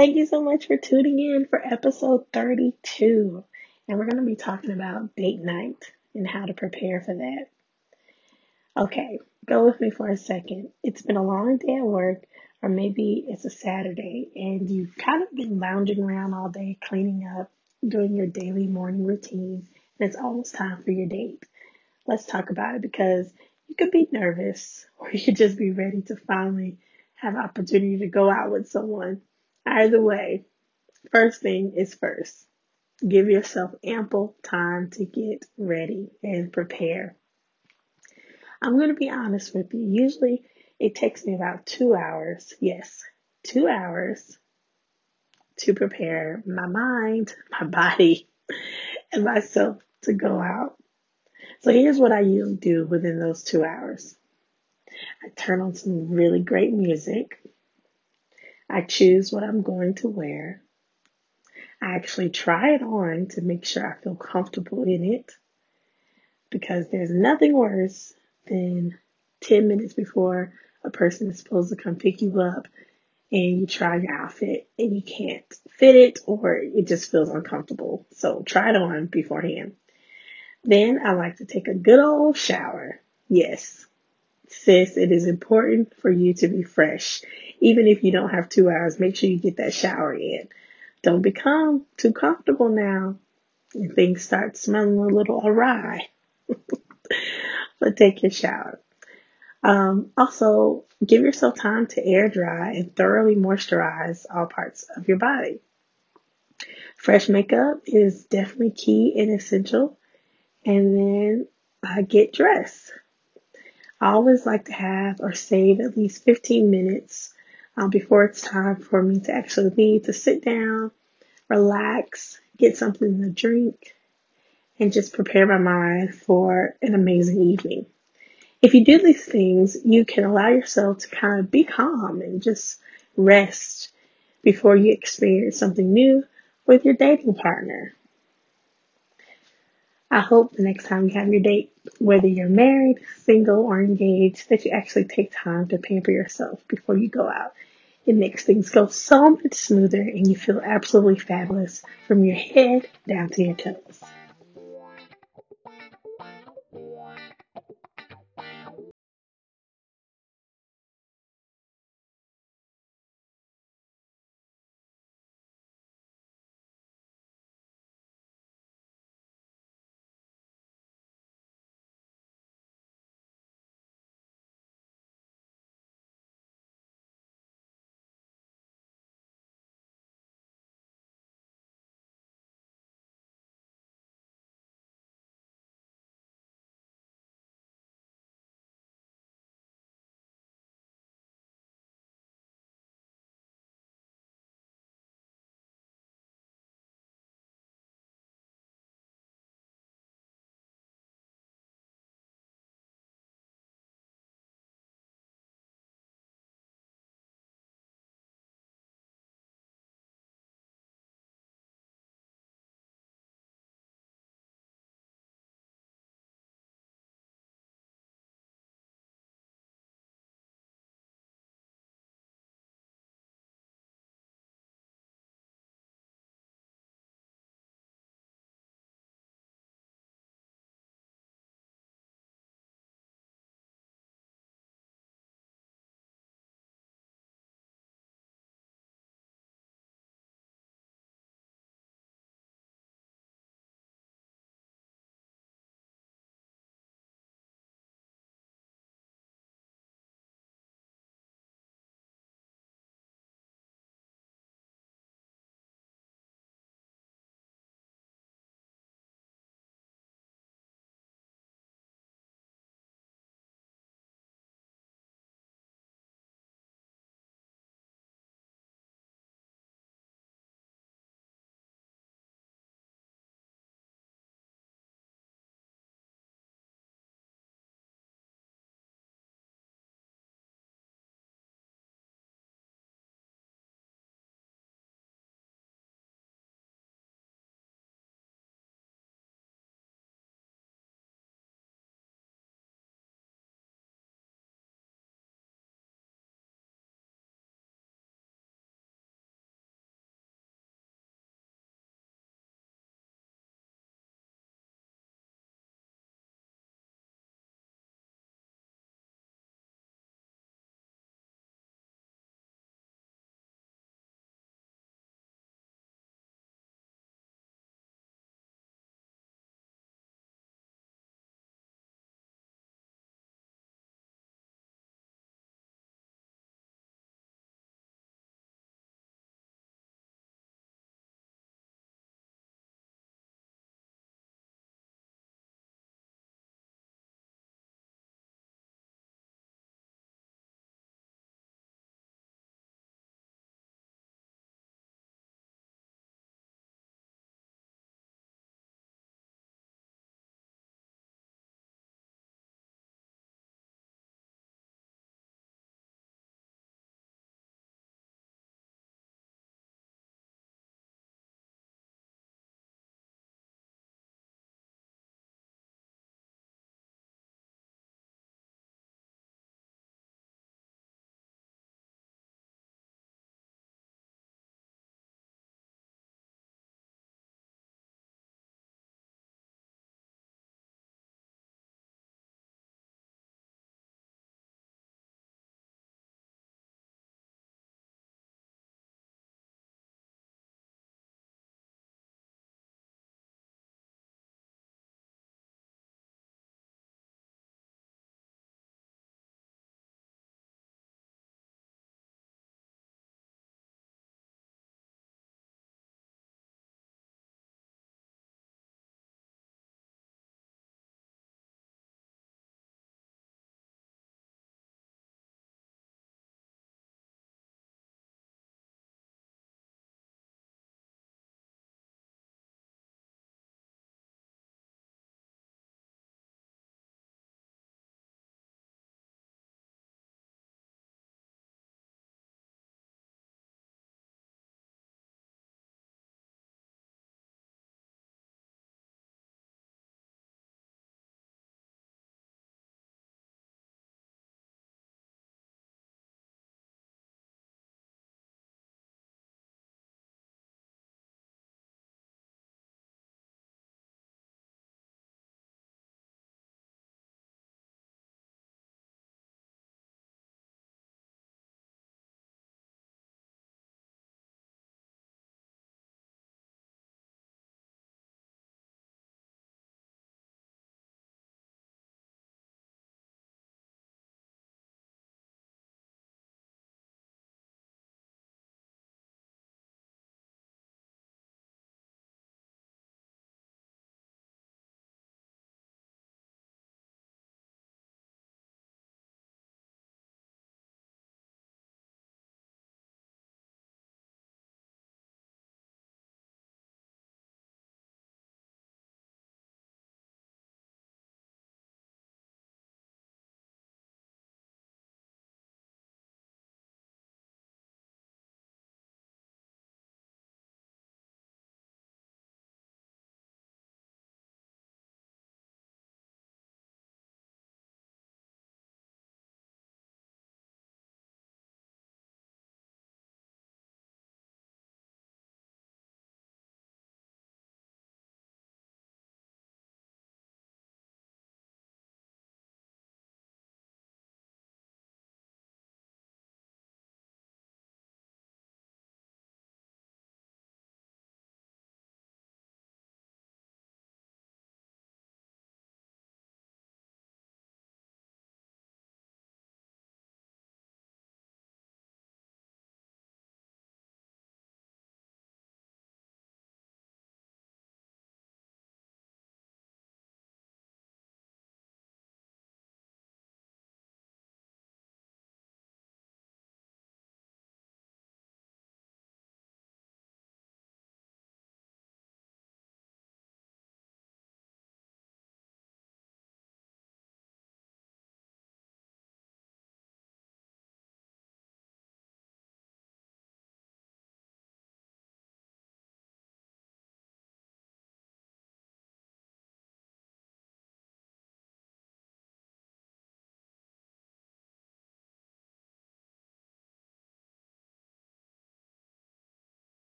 Thank you so much for tuning in for episode 32. And we're going to be talking about date night and how to prepare for that. Okay, go with me for a second. It's been a long day at work, or maybe it's a Saturday, and you've kind of been lounging around all day, cleaning up, doing your daily morning routine, and it's almost time for your date. Let's talk about it because you could be nervous, or you could just be ready to finally have opportunity to go out with someone. Either way, first thing is first. Give yourself ample time to get ready and prepare. I'm going to be honest with you. Usually it takes me about two hours. Yes, two hours to prepare my mind, my body, and myself to go out. So here's what I usually do within those two hours. I turn on some really great music. I choose what I'm going to wear. I actually try it on to make sure I feel comfortable in it because there's nothing worse than 10 minutes before a person is supposed to come pick you up and you try your outfit and you can't fit it or it just feels uncomfortable. So try it on beforehand. Then I like to take a good old shower. Yes, sis, it is important for you to be fresh. Even if you don't have two hours, make sure you get that shower in. Don't become too comfortable now and things start smelling a little awry. but take your shower. Um, also, give yourself time to air dry and thoroughly moisturize all parts of your body. Fresh makeup is definitely key and essential. And then uh, get dressed. I always like to have or save at least 15 minutes um, before it's time for me to actually leave to sit down, relax, get something to drink, and just prepare my mind for an amazing evening. If you do these things, you can allow yourself to kind of be calm and just rest before you experience something new with your dating partner. I hope the next time you have your date, whether you're married, single, or engaged, that you actually take time to pamper yourself before you go out. It makes things go so much smoother and you feel absolutely fabulous from your head down to your toes.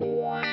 Wow.